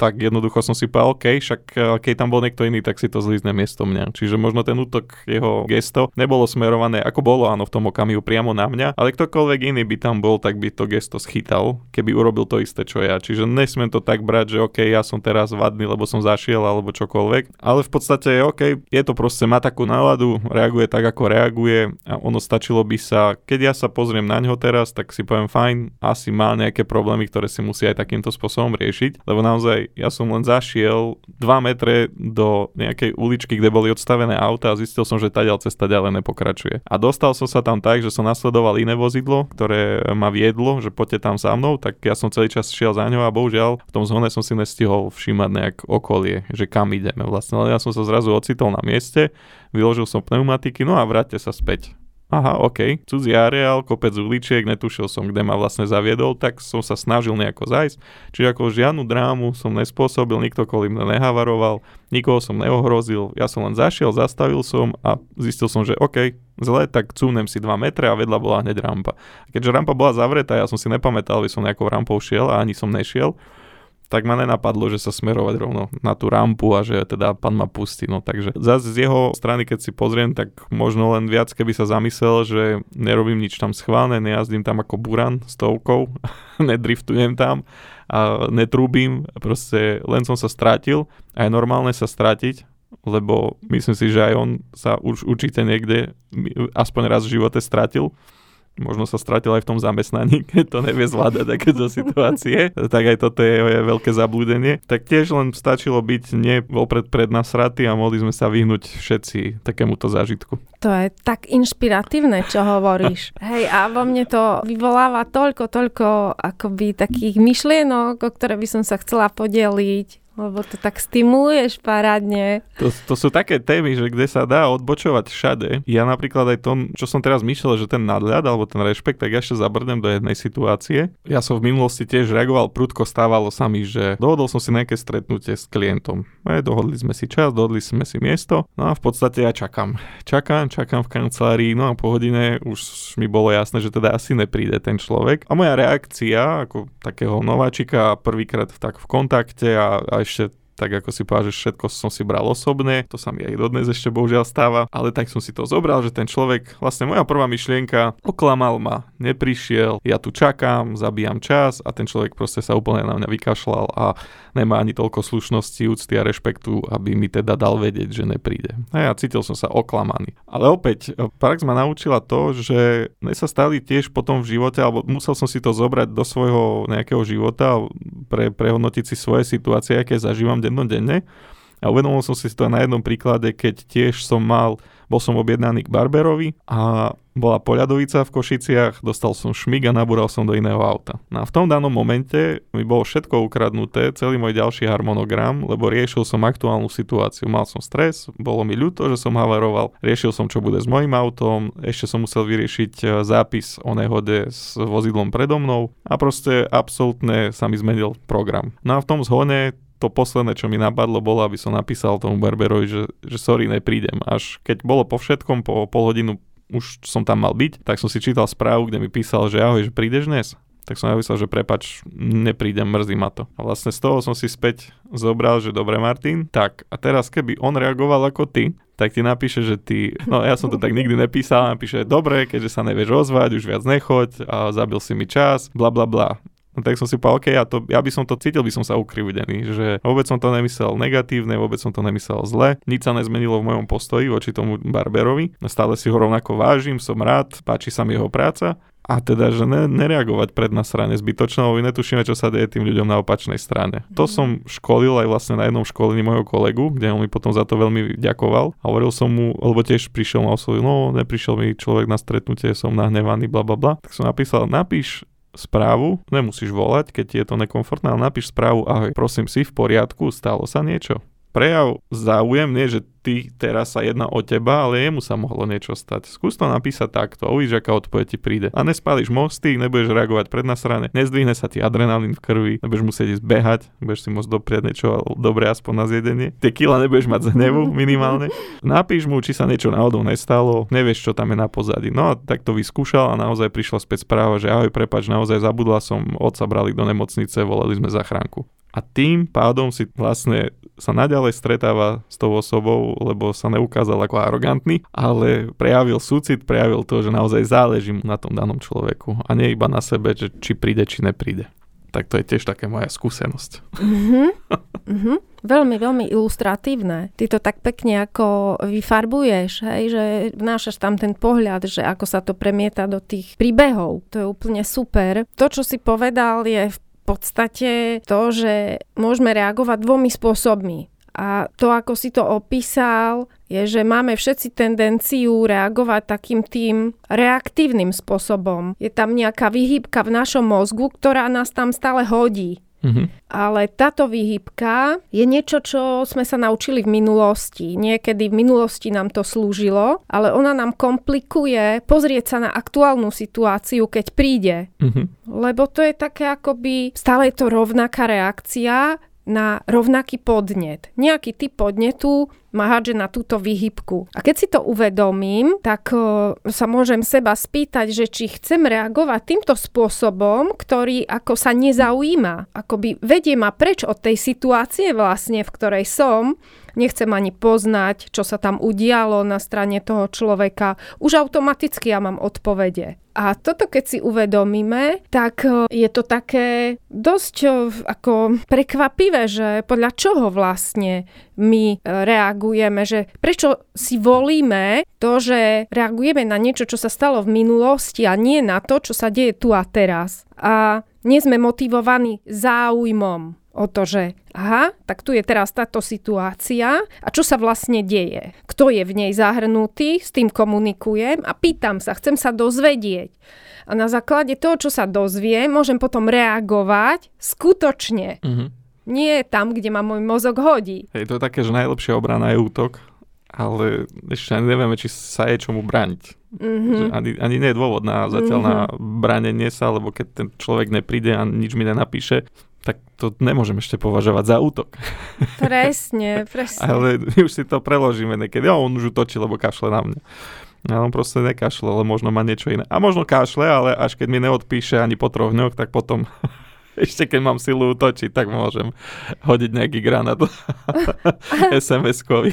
tak jednoducho som si povedal, OK, však e, keď tam bol niekto iný, tak si to zlízne miesto mňa. Čiže možno ten útok, jeho gesto nebolo smerované, ako bolo áno v tom okamihu priamo na mňa, ale ktokoľvek iný by tam bol, tak by to gesto schytal, keby urobil to isté, čo ja. Čiže nesmiem to tak brať, že OK, ja som teraz vadný, lebo som zašiel alebo čokoľvek, ale v podstate OK, je to proste, má takú náladu, reaguje tak, ako reaguje a ono stačilo by sa, keď ja sa pozriem na ňo teraz, tak si poviem fajn, asi má nejaké problémy, ktoré si musí aj takýmto spôsobom riešiť, lebo naozaj ja som len zašiel 2 metre do nejakej uličky, kde boli odstavené auta a zistil som, že ďal cesta ďalej nepokračuje. A dostal som sa tam tak, že som nasledoval iné vozidlo, ktoré ma viedlo, že poďte tam za mnou, tak ja som celý čas šiel za ňou a bohužiaľ v tom zhone som si nestihol všímať nejak okolie, že kam ideme vlastne. Ale ja som sa zrazu ocitol na mieste, vyložil som pneumatiky, no a vráťte sa späť. Aha, OK, cudzí areál, kopec uličiek, netušil som, kde ma vlastne zaviedol, tak som sa snažil nejako zajsť. Čiže ako žiadnu drámu som nespôsobil, nikto kvôli mne nehavaroval, nikoho som neohrozil, ja som len zašiel, zastavil som a zistil som, že OK, zle, tak cúnem si 2 metre a vedľa bola hneď rampa. Keďže rampa bola zavretá, ja som si nepamätal, aby som nejakou rampou šiel a ani som nešiel, tak ma nenapadlo, že sa smerovať rovno na tú rampu a že teda pán ma pustí. No takže zase z jeho strany, keď si pozriem, tak možno len viac, keby sa zamyslel, že nerobím nič tam schválne, nejazdím tam ako buran s toukou, (laughs) nedriftujem tam a netrúbim, proste len som sa strátil a je normálne sa stratiť, lebo myslím si, že aj on sa už určite niekde aspoň raz v živote stratil možno sa stratil aj v tom zamestnaní, (laughs) keď to nevie zvládať takéto situácie, tak aj toto je, je veľké zablúdenie. Tak tiež len stačilo byť nie vopred prednasratý a mohli sme sa vyhnúť všetci takémuto zážitku. To je tak inšpiratívne, čo hovoríš. (laughs) Hej, a vo mne to vyvoláva toľko, toľko akoby takých myšlienok, o ktoré by som sa chcela podeliť lebo to tak stimuluješ parádne. To, to sú také témy, že kde sa dá odbočovať všade. Ja napríklad aj to, čo som teraz myslel, že ten nadhľad alebo ten rešpekt, tak ja ešte zabrdnem do jednej situácie. Ja som v minulosti tiež reagoval prudko, stávalo sa mi, že dohodol som si nejaké stretnutie s klientom. E, dohodli sme si čas, dohodli sme si miesto, no a v podstate ja čakám. Čakám, čakám v kancelárii, no a po hodine už mi bolo jasné, že teda asi nepríde ten človek. A moja reakcia ako takého nováčika prvýkrát tak v kontakte a, a ešte tak ako si povedal, že všetko som si bral osobne, to sa mi aj dodnes ešte bohužiaľ stáva, ale tak som si to zobral, že ten človek, vlastne moja prvá myšlienka, oklamal ma, neprišiel, ja tu čakám, zabíjam čas a ten človek proste sa úplne na mňa vykašľal a nemá ani toľko slušnosti, úcty a rešpektu, aby mi teda dal vedieť, že nepríde. A ja cítil som sa oklamaný. Ale opäť, prax ma naučila to, že mne sa stali tiež potom v živote, alebo musel som si to zobrať do svojho nejakého života, pre, prehodnotiť si svoje situácie, aké zažívam dennodenne. A uvedomil som si to na jednom príklade, keď tiež som mal, bol som objednaný k barberovi a bola poľadovica v Košiciach, dostal som šmig a nabúral som do iného auta. No a v tom danom momente mi bolo všetko ukradnuté, celý môj ďalší harmonogram, lebo riešil som aktuálnu situáciu. Mal som stres, bolo mi ľúto, že som havaroval, riešil som, čo bude s mojim autom, ešte som musel vyriešiť e, zápis o nehode s vozidlom predo mnou a proste absolútne sa mi zmenil program. No a v tom zhone to posledné, čo mi napadlo, bolo, aby som napísal tomu Barberovi, že, že sorry, neprídem. Až keď bolo po všetkom, po pol hodinu už som tam mal byť, tak som si čítal správu, kde mi písal, že ahoj, že prídeš dnes? Tak som napísal, že prepač, neprídem, mrzí ma to. A vlastne z toho som si späť zobral, že dobre Martin, tak a teraz keby on reagoval ako ty, tak ti napíše, že ty, no ja som to tak nikdy nepísal, napíše, dobre, keďže sa nevieš ozvať, už viac nechoď, a zabil si mi čas, bla bla bla. No tak som si povedal, OK, ja, to, ja by som to cítil, by som sa ukrivdený, že vôbec som to nemyslel negatívne, vôbec som to nemyslel zle, nič sa nezmenilo v mojom postoji voči tomu Barberovi, stále si ho rovnako vážim, som rád, páči sa mi jeho práca, a teda, že ne, nereagovať pred na strane zbytočne, lebo netušíme, čo sa deje tým ľuďom na opačnej strane. Mm. To mhm. som školil aj vlastne na jednom školení môjho kolegu, kde on mi potom za to veľmi ďakoval. A hovoril som mu, lebo tiež prišiel ma oslovil, no neprišiel mi človek na stretnutie, som nahnevaný, bla bla bla. Tak som napísal, napíš správu, nemusíš volať, keď je to nekomfortné, ale napíš správu, ahoj, prosím si, v poriadku, stalo sa niečo prejav záujem, nie že ty teraz sa jedná o teba, ale jemu sa mohlo niečo stať. Skús to napísať takto, uvidíš, aká odpoveď ti príde. A nespáliš mosty, nebudeš reagovať pred nasrane, nezdvihne sa ti adrenalín v krvi, nebudeš musieť ísť behať, budeš si môcť dopriať niečo dobré aspoň na zjedenie. Tie kila nebudeš mať z hnevu minimálne. Napíš mu, či sa niečo náhodou nestalo, nevieš, čo tam je na pozadí. No a tak to vyskúšal a naozaj prišla späť správa, že ahoj, prepač, naozaj zabudla som, otca brali do nemocnice, volali sme zachránku. A tým pádom si vlastne sa naďalej stretáva s tou osobou, lebo sa neukázal ako arogantný, ale prejavil súcit, prejavil to, že naozaj záleží mu na tom danom človeku a nie iba na sebe, že či príde, či nepríde. Tak to je tiež taká moja skúsenosť. Mm-hmm. mm-hmm. Veľmi, veľmi ilustratívne. Ty to tak pekne ako vyfarbuješ, hej, že vnášaš tam ten pohľad, že ako sa to premieta do tých príbehov. To je úplne super. To, čo si povedal, je v podstate to, že môžeme reagovať dvomi spôsobmi. A to, ako si to opísal, je, že máme všetci tendenciu reagovať takým tým reaktívnym spôsobom. Je tam nejaká vyhýbka v našom mozgu, ktorá nás tam stále hodí. Mm-hmm. Ale táto výhybka je niečo, čo sme sa naučili v minulosti. Niekedy v minulosti nám to slúžilo, ale ona nám komplikuje pozrieť sa na aktuálnu situáciu, keď príde. Mm-hmm. Lebo to je také akoby stále je to rovnaká reakcia, na rovnaký podnet. Nejaký typ podnetu ma hádže na túto výhybku. A keď si to uvedomím, tak uh, sa môžem seba spýtať, že či chcem reagovať týmto spôsobom, ktorý ako sa nezaujíma, akoby vedie ma preč od tej situácie vlastne, v ktorej som, nechcem ani poznať, čo sa tam udialo na strane toho človeka. Už automaticky ja mám odpovede. A toto keď si uvedomíme, tak e, je to také dosť e, ako prekvapivé, že podľa čoho vlastne my e, reagujeme, že prečo si volíme to, že reagujeme na niečo, čo sa stalo v minulosti a nie na to, čo sa deje tu a teraz. A nie sme motivovaní záujmom o to, že aha, tak tu je teraz táto situácia a čo sa vlastne deje. Kto je v nej zahrnutý, s tým komunikujem a pýtam sa, chcem sa dozvedieť. A na základe toho, čo sa dozviem, môžem potom reagovať skutočne. Mm-hmm. Nie tam, kde ma môj mozog hodí. Hej, to je také, že najlepšia obrana je útok, ale ešte ani nevieme, či sa je čomu braniť. Mm-hmm. ani, ani nie je dôvod na zatiaľ mm-hmm. na bránenie sa, lebo keď ten človek nepríde a nič mi nenapíše, tak to nemôžem ešte považovať za útok. Presne, presne. Ale my už si to preložíme niekedy. Ja, on už utočí, lebo kašle na mňa. A on proste nekašle, ale možno má niečo iné. A možno kašle, ale až keď mi neodpíše ani po troch dňoch, tak potom ešte keď mám silu utočiť, tak môžem hodiť nejaký granát (laughs) SMS-kový.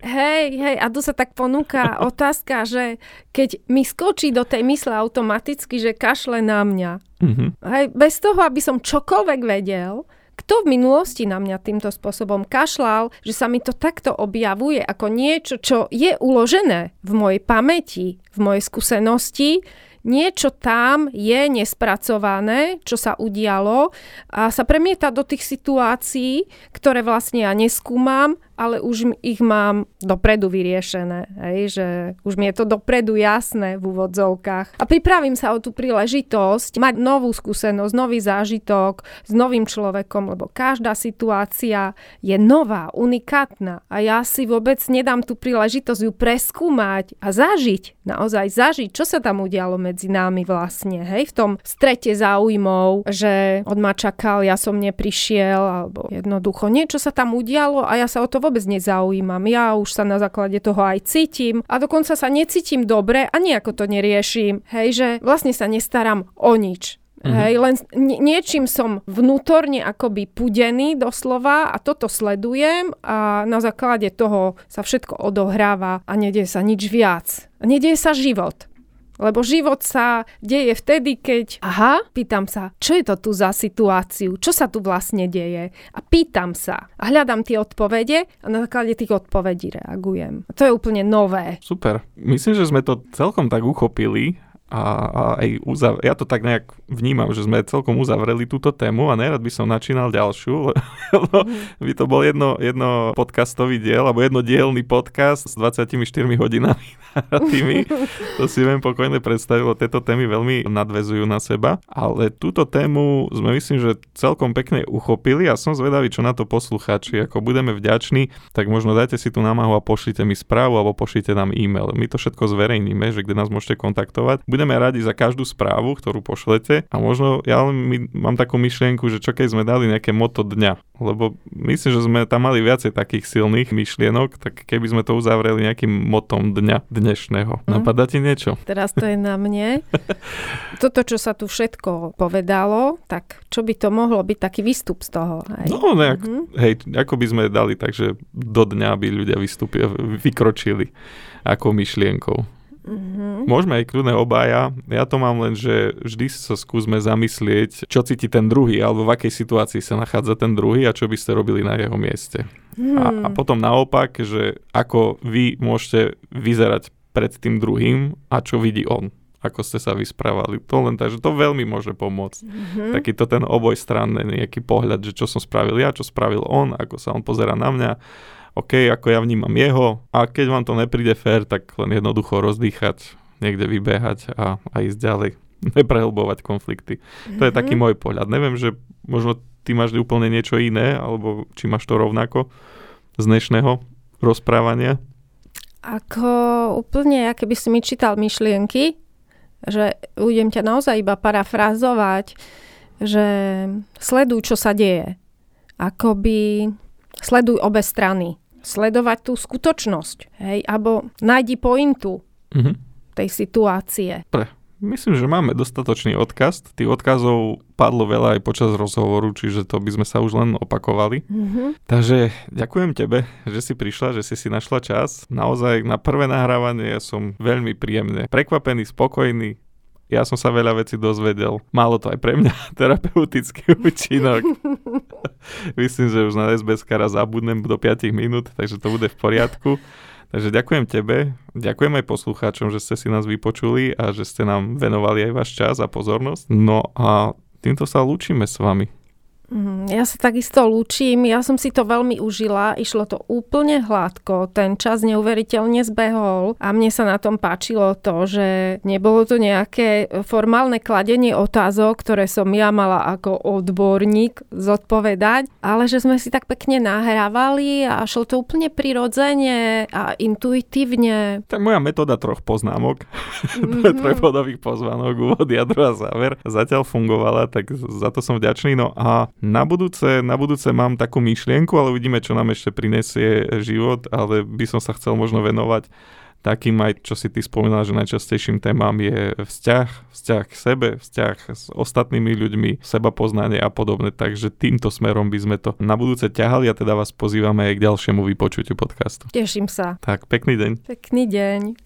Hej, hej, a tu sa tak ponúka otázka, že keď mi skočí do tej mysle automaticky, že kašle na mňa, mm-hmm. hej, bez toho, aby som čokoľvek vedel, kto v minulosti na mňa týmto spôsobom kašľal, že sa mi to takto objavuje ako niečo, čo je uložené v mojej pamäti, v mojej skúsenosti, niečo tam je nespracované, čo sa udialo. A sa premieta do tých situácií, ktoré vlastne ja neskúmam ale už ich mám dopredu vyriešené, hej, že už mi je to dopredu jasné v úvodzovkách. A pripravím sa o tú príležitosť mať novú skúsenosť, nový zážitok s novým človekom, lebo každá situácia je nová, unikátna a ja si vôbec nedám tú príležitosť ju preskúmať a zažiť, naozaj zažiť, čo sa tam udialo medzi nami vlastne, hej, v tom strete záujmov, že on ma čakal, ja som neprišiel, alebo jednoducho niečo sa tam udialo a ja sa o to vôbec nezaujímam. Ja už sa na základe toho aj cítim a dokonca sa necítim dobre a nejako to neriešim. Hej, že vlastne sa nestaram o nič. Mm-hmm. Hej, len niečím som vnútorne akoby pudený doslova a toto sledujem a na základe toho sa všetko odohráva a nedieje sa nič viac. Nedieje sa život. Lebo život sa deje vtedy, keď, aha, pýtam sa, čo je to tu za situáciu, čo sa tu vlastne deje. A pýtam sa a hľadám tie odpovede a na základe tých odpovedí reagujem. A to je úplne nové. Super. Myslím, že sme to celkom tak uchopili a, a aj uzav- ja to tak nejak vnímam, že sme celkom uzavreli túto tému a nerad by som načínal ďalšiu, (laughs) lebo by to bol jedno, jedno podcastový diel, alebo jednodielný podcast s 24 hodinami (laughs) tými. To si viem pokojne predstaviť, lebo tieto témy veľmi nadvezujú na seba, ale túto tému sme myslím, že celkom pekne uchopili a som zvedavý, čo na to poslucháči. Ako budeme vďační, tak možno dajte si tú námahu a pošlite mi správu alebo pošlite nám e-mail. My to všetko zverejníme, že kde nás môžete kontaktovať. Budeme budeme radi za každú správu, ktorú pošlete a možno ja len mám takú myšlienku, že čo keď sme dali nejaké moto dňa, lebo myslím, že sme tam mali viacej takých silných myšlienok, tak keby sme to uzavreli nejakým motom dňa dnešného. Mm. Napadá ti niečo? Teraz to je na mne. (laughs) Toto, čo sa tu všetko povedalo, tak čo by to mohlo byť taký výstup z toho? Hej? No, nejak, mm-hmm. hej, ako by sme dali, takže do dňa by ľudia vystúpili, vykročili ako myšlienkou. Mm-hmm. Môžeme aj kľudne obaja. Ja to mám len, že vždy sa skúsme zamyslieť, čo cíti ten druhý, alebo v akej situácii sa nachádza ten druhý a čo by ste robili na jeho mieste. Mm. A, a potom naopak, že ako vy môžete vyzerať pred tým druhým a čo vidí on ako ste sa vysprávali. To len tak, že to veľmi môže pomôcť. Mm-hmm. Takýto ten obojstranný nejaký pohľad, že čo som spravil ja, čo spravil on, ako sa on pozera na mňa OK, ako ja vnímam jeho a keď vám to nepríde fér, tak len jednoducho rozdýchať, niekde vybehať a, a ísť ďalej. (laughs) Neprehlbovať konflikty. Mm-hmm. To je taký mhm. môj pohľad. Neviem, že možno ty máš úplne niečo iné, alebo či máš to rovnako z dnešného rozprávania. Ako úplne, aké by si mi čítal myšlienky, že budem ťa naozaj iba parafrazovať, že sleduj, čo sa deje. Akoby sleduj obe strany sledovať tú skutočnosť, hej, alebo nájdi pointu mm-hmm. tej situácie. Pre. Myslím, že máme dostatočný odkaz. Tých odkazov padlo veľa aj počas rozhovoru, čiže to by sme sa už len opakovali. Mm-hmm. Takže ďakujem tebe, že si prišla, že si si našla čas. Naozaj na prvé nahrávanie som veľmi príjemne prekvapený, spokojný, ja som sa veľa vecí dozvedel. Málo to aj pre mňa (laughs) terapeutický účinok. (laughs) Myslím, že už na SBS raz zabudnem do 5 minút, takže to bude v poriadku. Takže ďakujem tebe, ďakujem aj poslucháčom, že ste si nás vypočuli a že ste nám venovali aj váš čas a pozornosť. No a týmto sa lúčime s vami. Mm, ja sa takisto lúčim, ja som si to veľmi užila, išlo to úplne hladko, ten čas neuveriteľne zbehol a mne sa na tom páčilo to, že nebolo to nejaké formálne kladenie otázok, ktoré som ja mala ako odborník zodpovedať, ale že sme si tak pekne nahrávali a šlo to úplne prirodzene a intuitívne. Tak moja metóda troch poznámok, (laughs) mm-hmm. trojbodových pozvánok, úvod, jadro a záver, zatiaľ fungovala, tak za to som vďačný. No a na budúce, na budúce mám takú myšlienku, ale uvidíme, čo nám ešte prinesie život, ale by som sa chcel možno venovať takým aj, čo si ty spomínal, že najčastejším témam je vzťah, vzťah k sebe, vzťah s ostatnými ľuďmi, seba poznanie a podobne, takže týmto smerom by sme to na budúce ťahali a teda vás pozývame aj k ďalšiemu vypočutiu podcastu. Teším sa. Tak, pekný deň. Pekný deň.